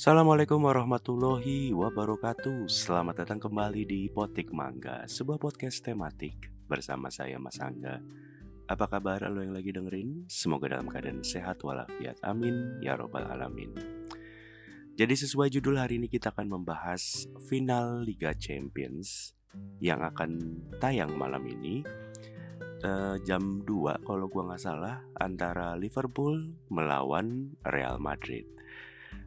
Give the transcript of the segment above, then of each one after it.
Assalamualaikum warahmatullahi wabarakatuh. Selamat datang kembali di Potik Mangga Sebuah podcast tematik bersama saya Mas Angga. Apa kabar lo yang lagi dengerin? Semoga dalam keadaan sehat walafiat. Amin Ya Robbal Alamin. Jadi sesuai judul hari ini kita akan membahas final Liga Champions Yang akan tayang malam ini uh, Jam 2 kalau gua nggak salah Antara Liverpool melawan Real Madrid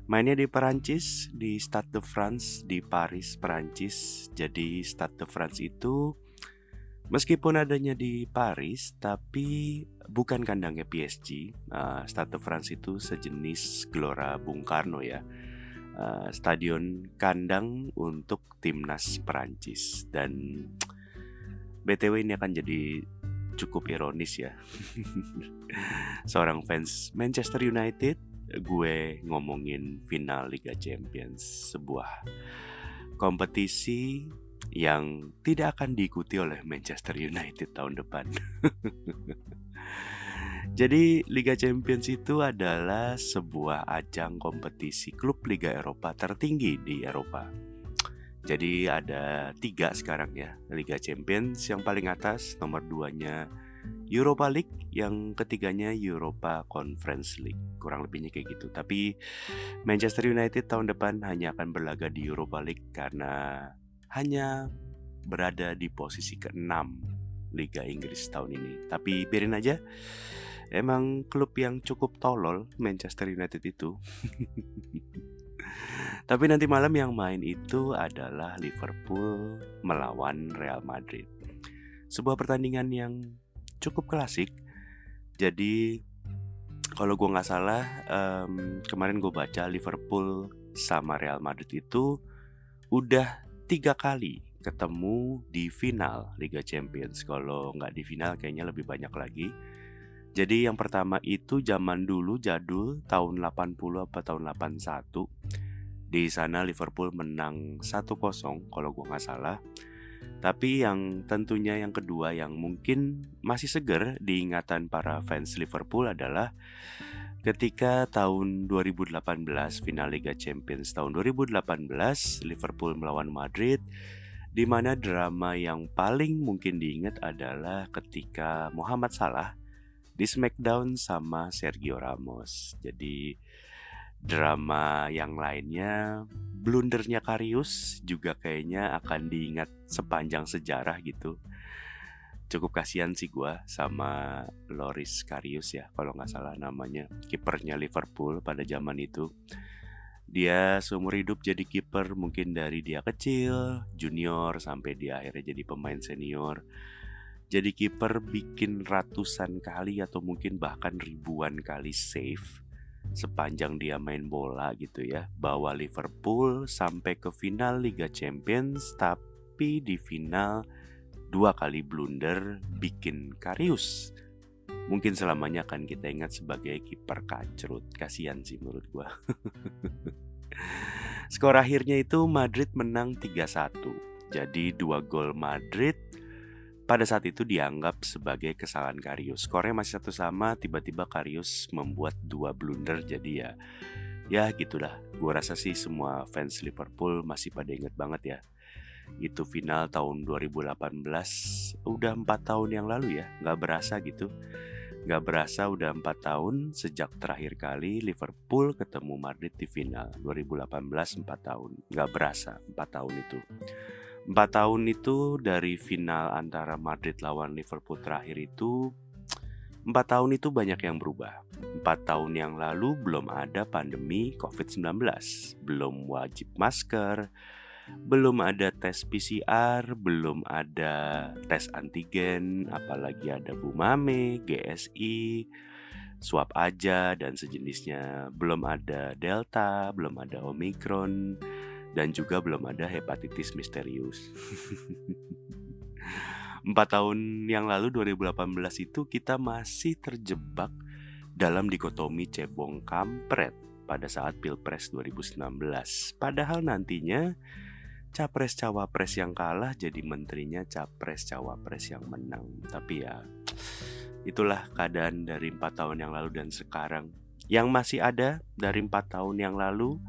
Mainnya di Perancis, di Stade de France di Paris, Perancis. Jadi Stade de France itu meskipun adanya di Paris, tapi bukan kandangnya PSG. Uh, Stade de France itu sejenis Gelora Bung Karno ya. Uh, stadion kandang untuk timnas Perancis dan BTW ini akan jadi cukup ironis ya. Seorang fans Manchester United gue ngomongin final Liga Champions, sebuah kompetisi yang tidak akan diikuti oleh Manchester United tahun depan. Jadi Liga Champions itu adalah sebuah ajang kompetisi klub Liga Eropa tertinggi di Eropa. Jadi ada tiga sekarang ya Liga Champions yang paling atas nomor duanya Europa League, yang ketiganya Europa Conference League. Kurang lebihnya kayak gitu. Tapi Manchester United tahun depan hanya akan berlaga di Europa League karena hanya berada di posisi ke-6 Liga Inggris tahun ini. Tapi biarin aja. Emang klub yang cukup tolol Manchester United itu. Tapi nanti malam yang main itu adalah Liverpool melawan Real Madrid. Sebuah pertandingan yang cukup klasik. Jadi kalau gue nggak salah um, kemarin gue baca Liverpool sama Real Madrid itu udah tiga kali ketemu di final Liga Champions. Kalau nggak di final kayaknya lebih banyak lagi. Jadi yang pertama itu zaman dulu jadul tahun 80 apa tahun 81. Di sana Liverpool menang 1-0 kalau gue nggak salah. Tapi yang tentunya yang kedua yang mungkin masih seger diingatan para fans Liverpool adalah ketika tahun 2018 final Liga Champions tahun 2018 Liverpool melawan Madrid di mana drama yang paling mungkin diingat adalah ketika Muhammad Salah di Smackdown sama Sergio Ramos. Jadi drama yang lainnya blundernya Karius juga kayaknya akan diingat sepanjang sejarah gitu. Cukup kasihan sih gue sama Loris Karius ya kalau nggak salah namanya kipernya Liverpool pada zaman itu. Dia seumur hidup jadi kiper mungkin dari dia kecil junior sampai dia akhirnya jadi pemain senior. Jadi kiper bikin ratusan kali atau mungkin bahkan ribuan kali save sepanjang dia main bola gitu ya bawa Liverpool sampai ke final Liga Champions tapi di final dua kali blunder bikin Karius. Mungkin selamanya akan kita ingat sebagai kiper kacrut. Kasihan sih menurut gua. Skor akhirnya itu Madrid menang 3-1 jadi dua gol Madrid pada saat itu dianggap sebagai kesalahan Karius. Skornya masih satu sama, tiba-tiba Karius membuat dua blunder jadi ya ya gitulah. Gua rasa sih semua fans Liverpool masih pada inget banget ya. Itu final tahun 2018 udah empat tahun yang lalu ya, nggak berasa gitu. Nggak berasa udah empat tahun sejak terakhir kali Liverpool ketemu Madrid di final 2018 empat tahun. Nggak berasa empat tahun itu. Empat tahun itu dari final antara Madrid lawan Liverpool terakhir itu Empat tahun itu banyak yang berubah. Empat tahun yang lalu belum ada pandemi COVID-19 Belum wajib masker Belum ada tes PCR Belum ada tes antigen Apalagi ada Bumame, GSI Swab aja dan sejenisnya. Belum ada Delta, belum ada Omicron dan juga belum ada hepatitis misterius. Empat tahun yang lalu 2018 itu kita masih terjebak dalam dikotomi cebong kampret pada saat Pilpres 2019. Padahal nantinya capres cawapres yang kalah jadi menterinya capres cawapres yang menang. Tapi ya itulah keadaan dari empat tahun yang lalu dan sekarang. Yang masih ada dari empat tahun yang lalu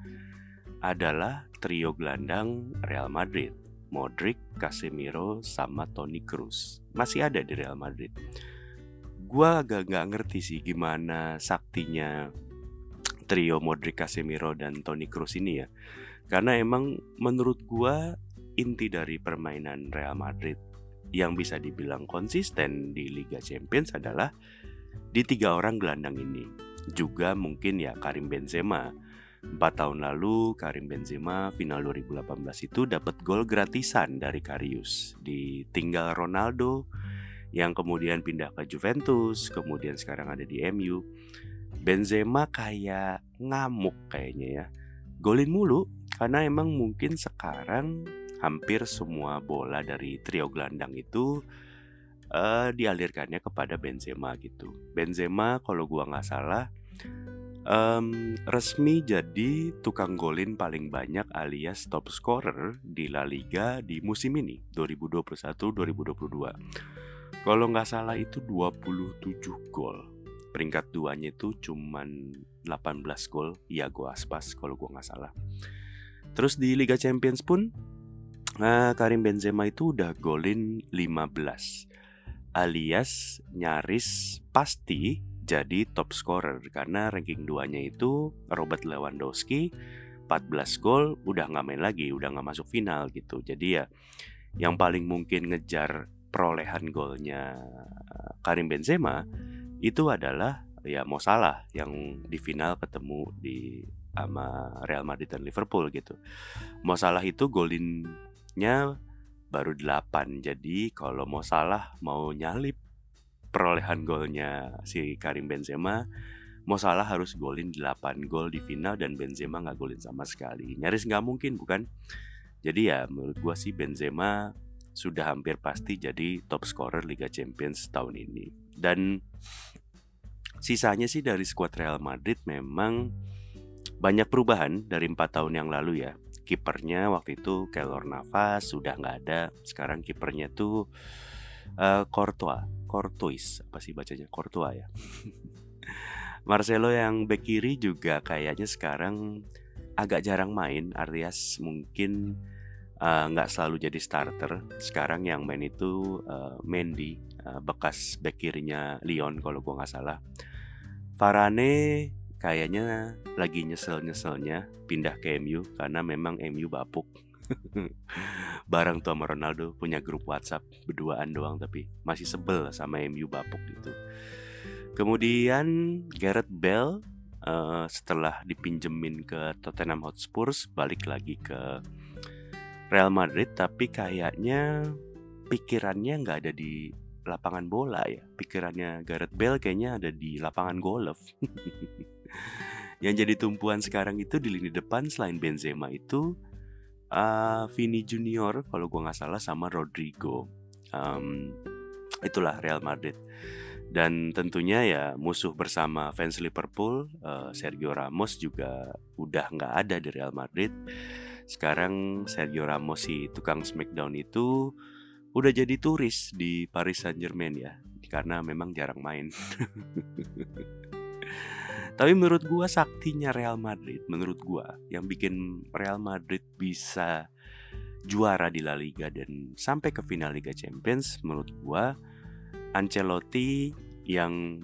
adalah trio gelandang Real Madrid. Modric, Casemiro, sama Toni Kroos. Masih ada di Real Madrid. Gua agak nggak ngerti sih gimana saktinya trio Modric, Casemiro, dan Toni Kroos ini ya. Karena emang menurut gua inti dari permainan Real Madrid yang bisa dibilang konsisten di Liga Champions adalah di tiga orang gelandang ini. Juga mungkin ya Karim Benzema 4 tahun lalu Karim Benzema final 2018 itu dapat gol gratisan dari Karius. Ditinggal Ronaldo yang kemudian pindah ke Juventus, kemudian sekarang ada di MU. Benzema kayak ngamuk kayaknya ya. Golin mulu karena emang mungkin sekarang hampir semua bola dari trio gelandang itu uh, dialirkannya kepada Benzema gitu. Benzema kalau gua nggak salah um, resmi jadi tukang golin paling banyak alias top scorer di La Liga di musim ini 2021-2022. Kalau nggak salah itu 27 gol. Peringkat duanya itu cuman 18 gol. Gue aspas kalau gue nggak salah. Terus di Liga Champions pun Nah, Karim Benzema itu udah golin 15 alias nyaris pasti jadi top scorer karena ranking 2-nya itu Robert Lewandowski 14 gol udah nggak main lagi, udah nggak masuk final gitu. Jadi ya yang paling mungkin ngejar perolehan golnya Karim Benzema itu adalah ya Mo Salah yang di final ketemu di sama Real Madrid dan Liverpool gitu. Mo Salah itu golinnya baru 8. Jadi kalau Mo Salah mau nyalip perolehan golnya si Karim Benzema. Mo Salah harus golin 8 gol di final dan Benzema nggak golin sama sekali. Nyaris nggak mungkin bukan? Jadi ya menurut gua sih Benzema sudah hampir pasti jadi top scorer Liga Champions tahun ini. Dan sisanya sih dari skuad Real Madrid memang banyak perubahan dari empat tahun yang lalu ya. Kipernya waktu itu Keylor Navas sudah nggak ada. Sekarang kipernya tuh uh, Courtois. Courtois. Apa sih bacanya? Courtois ya. Marcelo yang back kiri juga kayaknya sekarang agak jarang main. Arias mungkin eh, nggak uh, selalu jadi starter. Sekarang yang main itu uh, Mendy uh, bekas back kirinya Lyon kalau gua nggak salah. Varane kayaknya lagi nyesel-nyeselnya pindah ke MU karena memang MU bapuk bareng tuh sama Ronaldo punya grup WhatsApp berduaan doang tapi masih sebel sama MU bapuk gitu. Kemudian Gareth Bale uh, setelah dipinjemin ke Tottenham Hotspur balik lagi ke Real Madrid tapi kayaknya pikirannya nggak ada di lapangan bola ya. Pikirannya Gareth Bale kayaknya ada di lapangan golf. Yang jadi tumpuan sekarang itu di lini depan selain Benzema itu uh, Vini Junior kalau gue nggak salah sama Rodrigo. Um, itulah Real Madrid. Dan tentunya ya musuh bersama fans Liverpool uh, Sergio Ramos juga udah nggak ada di Real Madrid. Sekarang Sergio Ramos si tukang Smackdown itu udah jadi turis di Paris Saint Germain ya karena memang jarang main Tapi menurut gua saktinya Real Madrid, menurut gua yang bikin Real Madrid bisa juara di La Liga dan sampai ke final Liga Champions menurut gua Ancelotti yang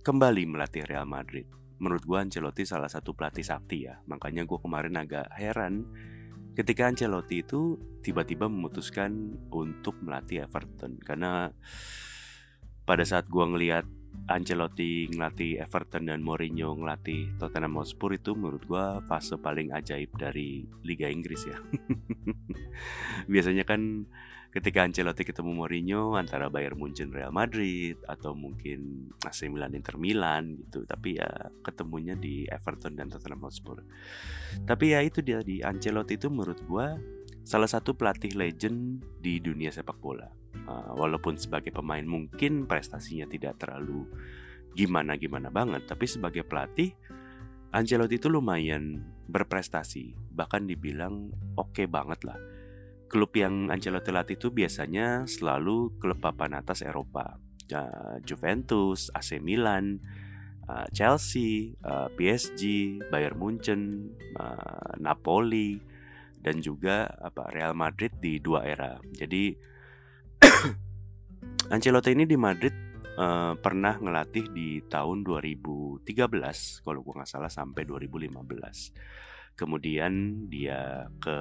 kembali melatih Real Madrid. Menurut gua Ancelotti salah satu pelatih sakti ya. Makanya gua kemarin agak heran ketika Ancelotti itu tiba-tiba memutuskan untuk melatih Everton karena pada saat gua ngelihat Ancelotti ngelatih Everton dan Mourinho ngelatih Tottenham Hotspur itu menurut gue fase paling ajaib dari Liga Inggris ya. Biasanya kan ketika Ancelotti ketemu Mourinho antara Bayern Munchen Real Madrid atau mungkin AC Milan Inter Milan gitu tapi ya ketemunya di Everton dan Tottenham Hotspur tapi ya itu dia di Ancelotti itu menurut gue salah satu pelatih legend di dunia sepak bola uh, walaupun sebagai pemain mungkin prestasinya tidak terlalu gimana gimana banget tapi sebagai pelatih Ancelotti itu lumayan berprestasi bahkan dibilang oke okay banget lah klub yang Ancelotti latih itu biasanya selalu klub papan atas Eropa ya, Juventus AC Milan uh, Chelsea, PSG, Bayern Munchen, Napoli dan juga apa Real Madrid di dua era. Jadi Ancelotti ini di Madrid uh, pernah ngelatih di tahun 2013 kalau gue nggak salah sampai 2015. Kemudian dia ke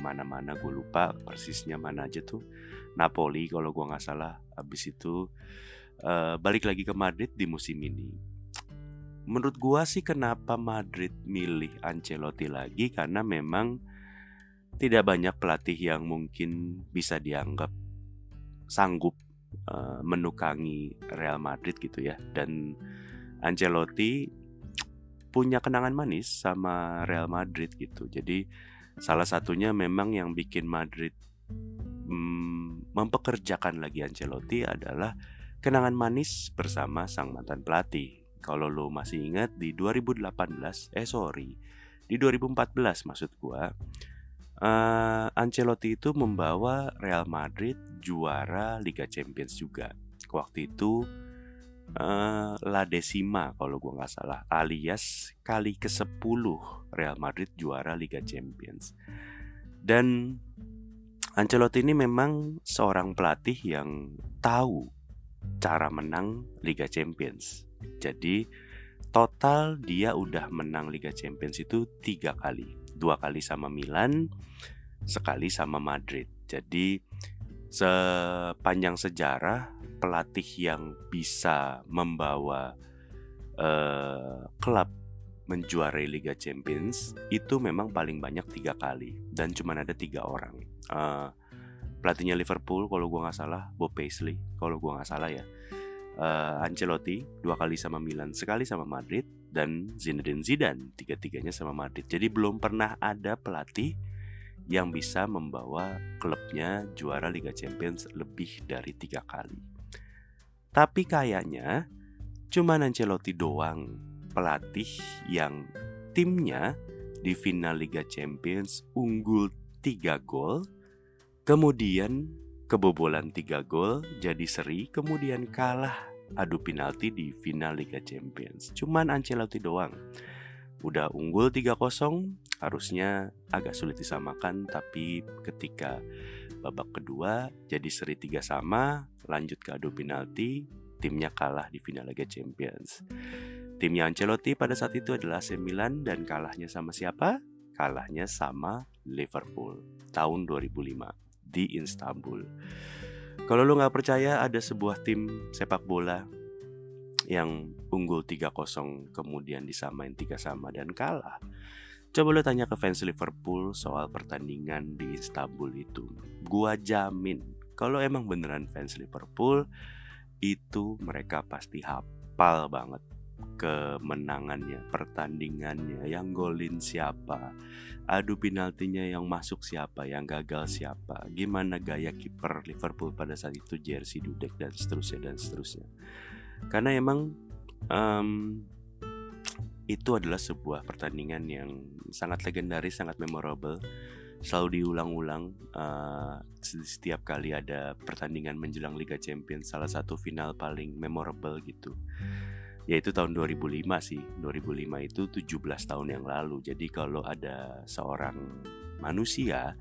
mana-mana gue lupa persisnya mana aja tuh. Napoli kalau gue nggak salah. Habis itu uh, balik lagi ke Madrid di musim ini. Menurut gue sih kenapa Madrid milih Ancelotti lagi karena memang tidak banyak pelatih yang mungkin bisa dianggap sanggup uh, menukangi Real Madrid gitu ya. Dan Ancelotti punya kenangan manis sama Real Madrid gitu. Jadi salah satunya memang yang bikin Madrid hmm, mempekerjakan lagi Ancelotti adalah kenangan manis bersama sang mantan pelatih. Kalau lo masih ingat di 2018 eh sorry di 2014 maksud gua uh, Ancelotti itu membawa Real Madrid juara Liga Champions juga. Waktu itu uh, La Decima kalau gue nggak salah, alias kali ke-10 Real Madrid juara Liga Champions. Dan Ancelotti ini memang seorang pelatih yang tahu cara menang Liga Champions. Jadi total dia udah menang Liga Champions itu tiga kali dua kali sama Milan, sekali sama Madrid. Jadi sepanjang sejarah pelatih yang bisa membawa uh, klub menjuarai Liga Champions itu memang paling banyak tiga kali dan cuma ada tiga orang. Uh, pelatihnya Liverpool kalau gue nggak salah Bob Paisley kalau gue nggak salah ya. Uh, Ancelotti dua kali sama Milan, sekali sama Madrid dan Zinedine Zidane tiga-tiganya sama Madrid. Jadi belum pernah ada pelatih yang bisa membawa klubnya juara Liga Champions lebih dari tiga kali. Tapi kayaknya cuma Ancelotti doang pelatih yang timnya di final Liga Champions unggul 3 gol, kemudian kebobolan 3 gol jadi seri, kemudian kalah adu penalti di final Liga Champions. Cuman Ancelotti doang. Udah unggul 3-0, harusnya agak sulit disamakan tapi ketika babak kedua jadi seri 3 sama, lanjut ke adu penalti, timnya kalah di final Liga Champions. Timnya Ancelotti pada saat itu adalah AC Milan dan kalahnya sama siapa? Kalahnya sama Liverpool tahun 2005 di Istanbul. Kalau lo nggak percaya ada sebuah tim sepak bola yang unggul 3-0 kemudian disamain 3 sama dan kalah. Coba lo tanya ke fans Liverpool soal pertandingan di Istanbul itu. Gua jamin kalau emang beneran fans Liverpool itu mereka pasti hafal banget kemenangannya, pertandingannya, yang golin siapa, adu penaltinya yang masuk siapa, yang gagal siapa, gimana gaya kiper Liverpool pada saat itu jersey Dudek dan seterusnya dan seterusnya. Karena emang um, itu adalah sebuah pertandingan yang sangat legendaris, sangat memorable, selalu diulang-ulang uh, setiap kali ada pertandingan menjelang Liga Champions, salah satu final paling memorable gitu yaitu tahun 2005 sih. 2005 itu 17 tahun yang lalu. Jadi kalau ada seorang manusia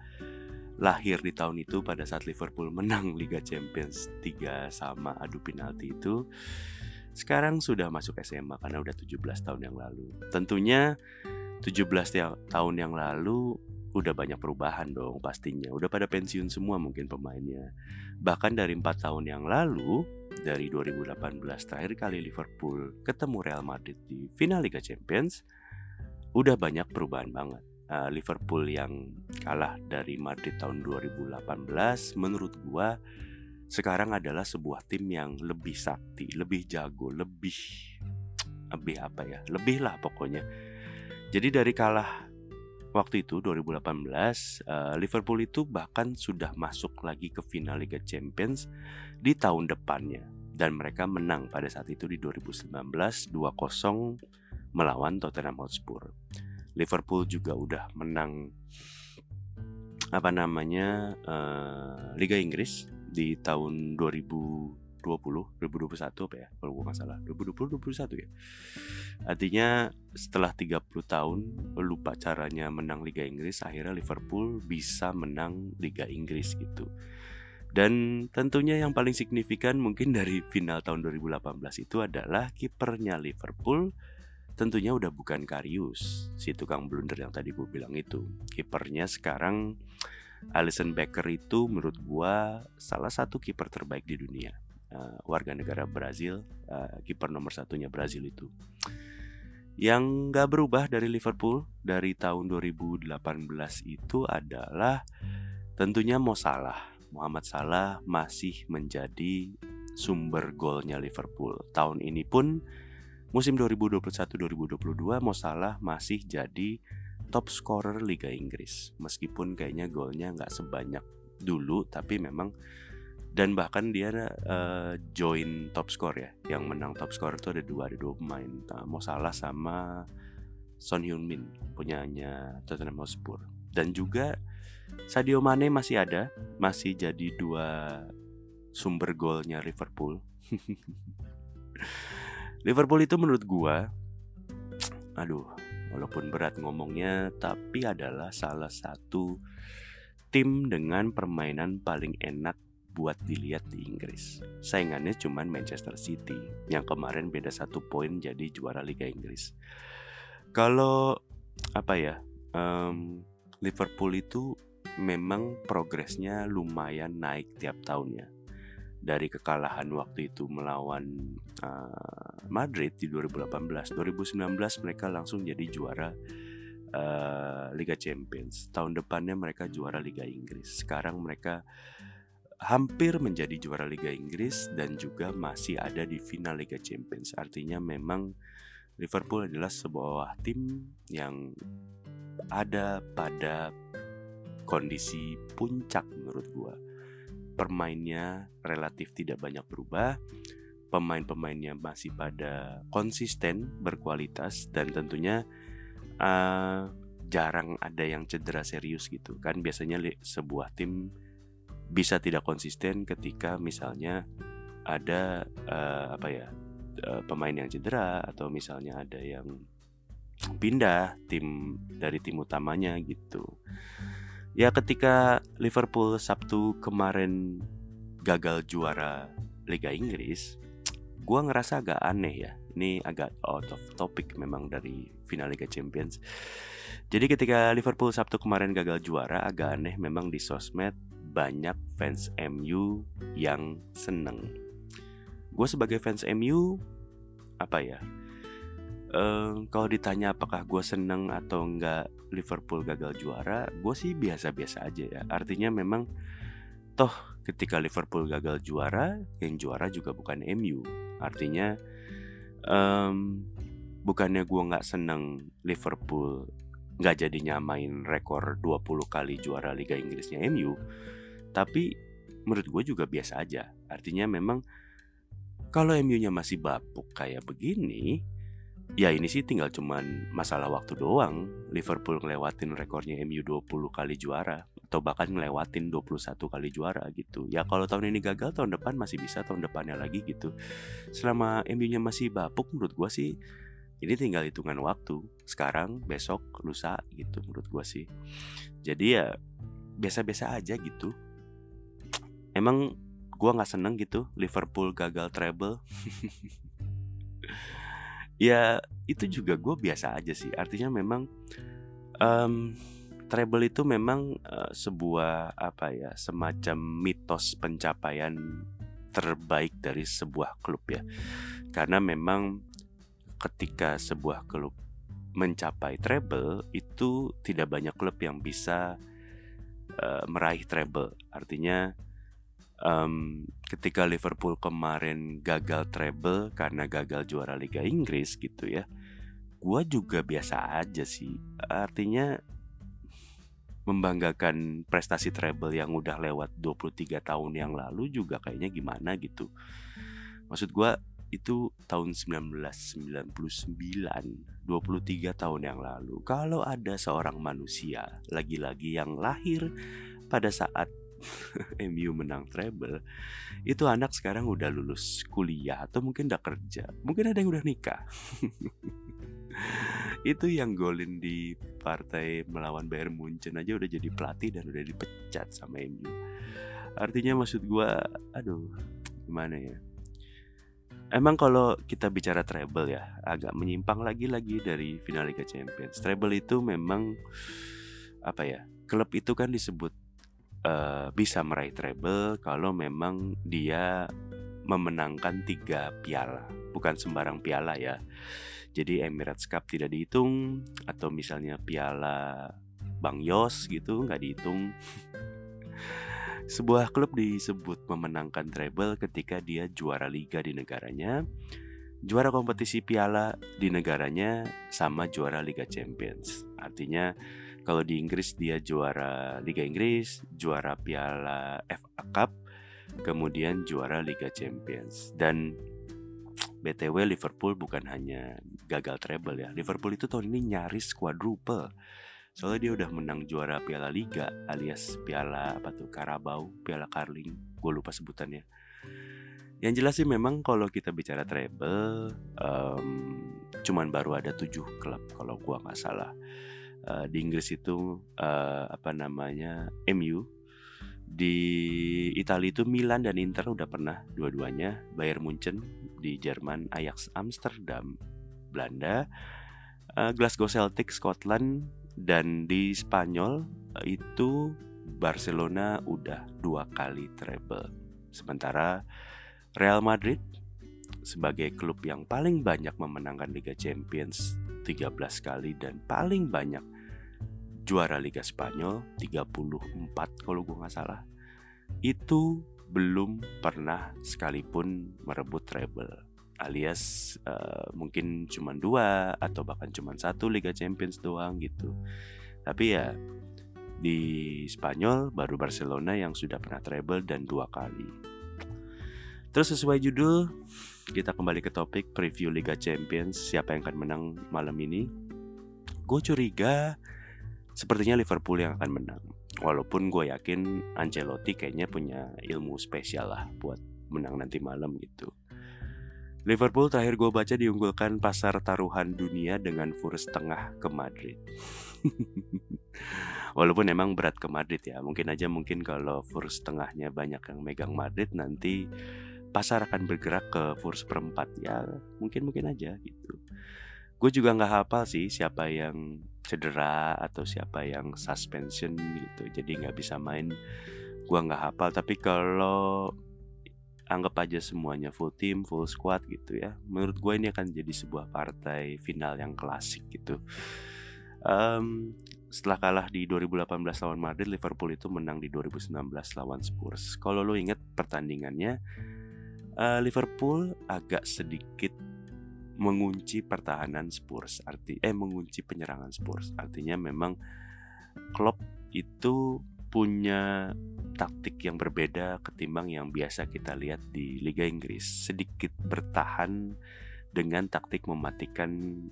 lahir di tahun itu pada saat Liverpool menang Liga Champions 3 sama adu penalti itu sekarang sudah masuk SMA karena udah 17 tahun yang lalu. Tentunya 17 tahun yang lalu udah banyak perubahan dong pastinya. Udah pada pensiun semua mungkin pemainnya. Bahkan dari empat tahun yang lalu dari 2018 terakhir kali Liverpool ketemu Real Madrid di final Liga Champions udah banyak perubahan banget uh, Liverpool yang kalah dari Madrid tahun 2018 menurut gua sekarang adalah sebuah tim yang lebih sakti, lebih jago, lebih lebih apa ya? Lebih lah pokoknya. Jadi dari kalah waktu itu 2018 uh, Liverpool itu bahkan sudah masuk lagi ke final Liga Champions di tahun depannya dan mereka menang pada saat itu di 2019 2-0 melawan Tottenham Hotspur. Liverpool juga udah menang apa namanya uh, Liga Inggris di tahun 2019 2021 apa ya kalau gue nggak salah. 2020 2021 ya. Artinya setelah 30 tahun lupa caranya menang Liga Inggris akhirnya Liverpool bisa menang Liga Inggris gitu. Dan tentunya yang paling signifikan mungkin dari final tahun 2018 itu adalah kipernya Liverpool tentunya udah bukan Karius si tukang blunder yang tadi gue bilang itu. Kipernya sekarang Alison Becker itu menurut gua salah satu kiper terbaik di dunia uh, warga negara Brazil uh, kiper nomor satunya Brazil itu yang gak berubah dari Liverpool dari tahun 2018 itu adalah tentunya Mo Salah Muhammad Salah masih menjadi sumber golnya Liverpool. Tahun ini pun musim 2021-2022 Mo Salah masih jadi top scorer Liga Inggris. Meskipun kayaknya golnya nggak sebanyak dulu, tapi memang dan bahkan dia uh, join top score ya. Yang menang top score itu ada dua, ada dua pemain, uh, Mo Salah sama Son Heung-min punyanya Tottenham Hotspur. Dan juga Sadio Mane masih ada, masih jadi dua sumber golnya Liverpool. Liverpool itu menurut gua aduh, walaupun berat ngomongnya tapi adalah salah satu tim dengan permainan paling enak buat dilihat di Inggris. Saingannya cuma Manchester City yang kemarin beda satu poin jadi juara Liga Inggris. Kalau apa ya, um, Liverpool itu memang progresnya lumayan naik tiap tahunnya. Dari kekalahan waktu itu melawan uh, Madrid di 2018, 2019 mereka langsung jadi juara uh, Liga Champions. Tahun depannya mereka juara Liga Inggris. Sekarang mereka hampir menjadi juara Liga Inggris dan juga masih ada di final Liga Champions. Artinya memang Liverpool adalah sebuah tim yang ada pada kondisi puncak menurut gua. Permainnya relatif tidak banyak berubah, pemain-pemainnya masih pada konsisten, berkualitas dan tentunya uh, jarang ada yang cedera serius gitu kan biasanya sebuah tim bisa tidak konsisten ketika misalnya ada uh, apa ya uh, pemain yang cedera atau misalnya ada yang pindah tim dari tim utamanya gitu ya ketika Liverpool Sabtu kemarin gagal juara Liga Inggris, gue ngerasa agak aneh ya. Ini agak out of topic memang dari final Liga Champions. Jadi ketika Liverpool Sabtu kemarin gagal juara, agak aneh memang di sosmed banyak fans MU yang seneng. Gue sebagai fans MU apa ya? Uh, kalau ditanya apakah gue seneng atau enggak Liverpool gagal juara, gue sih biasa-biasa aja ya. Artinya memang toh ketika Liverpool gagal juara, yang juara juga bukan MU. Artinya um, bukannya gue nggak seneng Liverpool nggak jadi nyamain rekor 20 kali juara Liga Inggrisnya MU, tapi menurut gue juga biasa aja. Artinya memang kalau MU-nya masih bapuk kayak begini, ya ini sih tinggal cuman masalah waktu doang Liverpool ngelewatin rekornya MU 20 kali juara atau bahkan ngelewatin 21 kali juara gitu. Ya kalau tahun ini gagal tahun depan masih bisa tahun depannya lagi gitu. Selama MU-nya masih bapuk menurut gua sih ini tinggal hitungan waktu. Sekarang, besok, lusa gitu menurut gua sih. Jadi ya biasa-biasa aja gitu. Emang gua nggak seneng gitu Liverpool gagal treble. ya itu juga gue biasa aja sih. Artinya memang um, treble itu memang uh, sebuah apa ya semacam mitos pencapaian terbaik dari sebuah klub ya. Karena memang ketika sebuah klub mencapai treble itu tidak banyak klub yang bisa uh, meraih treble. Artinya um, ketika Liverpool kemarin gagal treble karena gagal juara Liga Inggris gitu ya gue juga biasa aja sih. Artinya membanggakan prestasi treble yang udah lewat 23 tahun yang lalu juga kayaknya gimana gitu. Maksud gue itu tahun 1999 23 tahun yang lalu kalau ada seorang manusia lagi-lagi yang lahir pada saat MU menang treble itu anak sekarang udah lulus kuliah atau mungkin udah kerja mungkin ada yang udah nikah itu yang golin di partai melawan Bayern Munchen aja udah jadi pelatih dan udah dipecat sama MU artinya maksud gue aduh gimana ya Emang kalau kita bicara treble ya agak menyimpang lagi-lagi dari final Liga Champions. Treble itu memang apa ya? Klub itu kan disebut uh, bisa meraih treble kalau memang dia memenangkan tiga piala, bukan sembarang piala ya. Jadi Emirates Cup tidak dihitung atau misalnya piala Bang Yos gitu nggak dihitung. Sebuah klub disebut memenangkan treble ketika dia juara liga di negaranya, juara kompetisi piala di negaranya sama juara Liga Champions. Artinya kalau di Inggris dia juara Liga Inggris, juara Piala FA Cup, kemudian juara Liga Champions. Dan BTW Liverpool bukan hanya gagal treble ya. Liverpool itu tahun ini nyaris quadruple Soalnya dia udah menang juara Piala Liga alias Piala apa tuh Carabao, Piala Carling, gue lupa sebutannya. Yang jelas sih memang kalau kita bicara treble, um, cuman baru ada tujuh klub kalau gue nggak salah. Uh, di Inggris itu uh, apa namanya MU, di Italia itu Milan dan Inter udah pernah dua-duanya, Bayern Munchen di Jerman, Ajax Amsterdam, Belanda, uh, Glasgow Celtic Scotland. Dan di Spanyol eh, itu Barcelona udah dua kali treble. Sementara Real Madrid sebagai klub yang paling banyak memenangkan Liga Champions 13 kali dan paling banyak juara Liga Spanyol 34 kalau gue nggak salah itu belum pernah sekalipun merebut treble alias uh, mungkin cuma dua atau bahkan cuma satu Liga Champions doang gitu. Tapi ya di Spanyol baru Barcelona yang sudah pernah treble dan dua kali. Terus sesuai judul, kita kembali ke topik preview Liga Champions siapa yang akan menang malam ini. Gue curiga sepertinya Liverpool yang akan menang. Walaupun gue yakin Ancelotti kayaknya punya ilmu spesial lah buat menang nanti malam gitu. Liverpool terakhir gue baca diunggulkan pasar taruhan dunia dengan fur setengah ke Madrid. Walaupun emang berat ke Madrid ya, mungkin aja mungkin kalau fur setengahnya banyak yang megang Madrid nanti pasar akan bergerak ke fur seperempat ya, mungkin mungkin aja gitu. Gue juga nggak hafal sih siapa yang cedera atau siapa yang suspension gitu, jadi nggak bisa main. Gue nggak hafal, tapi kalau anggap aja semuanya full team, full squad gitu ya. Menurut gue ini akan jadi sebuah partai final yang klasik gitu. Um, setelah kalah di 2018 lawan Madrid, Liverpool itu menang di 2019 lawan Spurs. Kalau lo inget pertandingannya, uh, Liverpool agak sedikit mengunci pertahanan Spurs, arti eh mengunci penyerangan Spurs. Artinya memang Klopp itu punya taktik yang berbeda ketimbang yang biasa kita lihat di Liga Inggris. Sedikit bertahan dengan taktik mematikan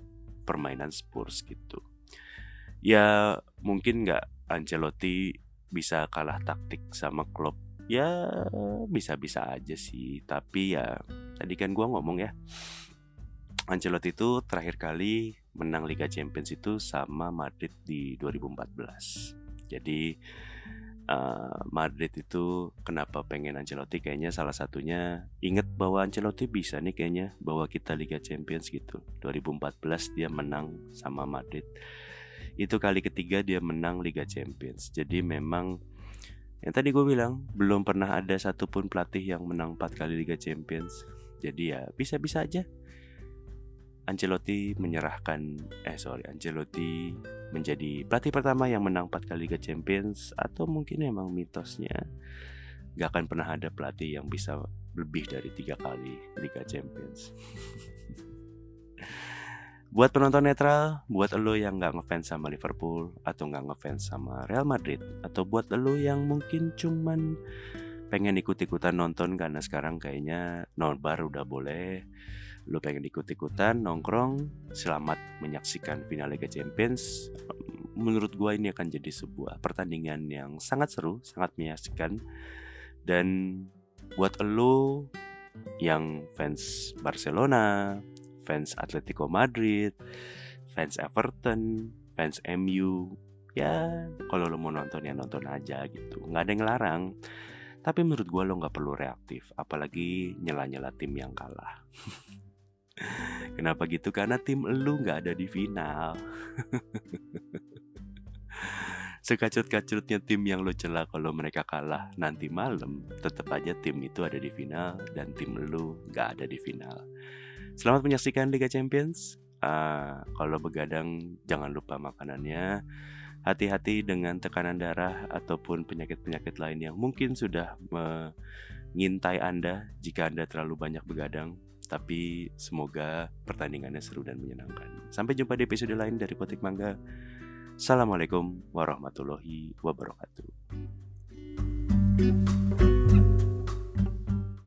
permainan Spurs gitu. Ya mungkin nggak Ancelotti bisa kalah taktik sama Klopp. Ya bisa-bisa aja sih. Tapi ya tadi kan gua ngomong ya. Ancelotti itu terakhir kali menang Liga Champions itu sama Madrid di 2014. Jadi uh, Madrid itu kenapa pengen Ancelotti kayaknya salah satunya inget bahwa Ancelotti bisa nih kayaknya bawa kita Liga Champions gitu 2014 dia menang sama Madrid itu kali ketiga dia menang Liga Champions jadi memang yang tadi gue bilang belum pernah ada satupun pelatih yang menang 4 kali Liga Champions jadi ya bisa-bisa aja Ancelotti menyerahkan eh sorry Ancelotti menjadi pelatih pertama yang menang 4 kali Liga Champions atau mungkin emang mitosnya gak akan pernah ada pelatih yang bisa lebih dari tiga kali Liga Champions. buat penonton netral, buat lo yang gak ngefans sama Liverpool atau gak ngefans sama Real Madrid atau buat lo yang mungkin cuman pengen ikut-ikutan nonton karena sekarang kayaknya nobar udah boleh lu pengen ikut-ikutan nongkrong selamat menyaksikan final Liga Champions menurut gue ini akan jadi sebuah pertandingan yang sangat seru, sangat menyaksikan. Dan buat lo yang fans Barcelona, fans Atletico Madrid, fans Everton, fans MU, ya kalau lo mau nonton ya nonton aja gitu, nggak ada yang larang. Tapi menurut gue lo nggak perlu reaktif, apalagi nyela-nyela tim yang kalah. Kenapa gitu? Karena tim lu nggak ada di final. Sekacut-kacutnya tim yang lo celah kalau mereka kalah nanti malam, tetap aja tim itu ada di final dan tim lu nggak ada di final. Selamat menyaksikan Liga Champions. Uh, kalau begadang jangan lupa makanannya. Hati-hati dengan tekanan darah ataupun penyakit-penyakit lain yang mungkin sudah mengintai Anda jika Anda terlalu banyak begadang tapi semoga pertandingannya seru dan menyenangkan. Sampai jumpa di episode lain dari Potik Mangga. Assalamualaikum warahmatullahi wabarakatuh.